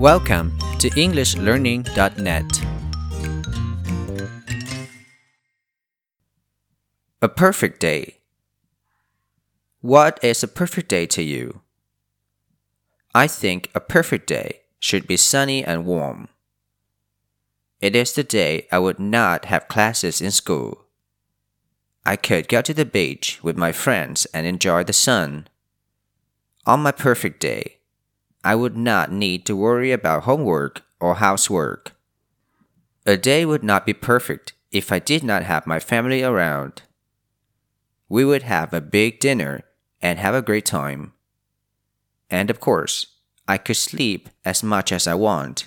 Welcome to EnglishLearning.net. A perfect day. What is a perfect day to you? I think a perfect day should be sunny and warm. It is the day I would not have classes in school. I could go to the beach with my friends and enjoy the sun. On my perfect day, I would not need to worry about homework or housework. A day would not be perfect if I did not have my family around. We would have a big dinner and have a great time. And of course, I could sleep as much as I want.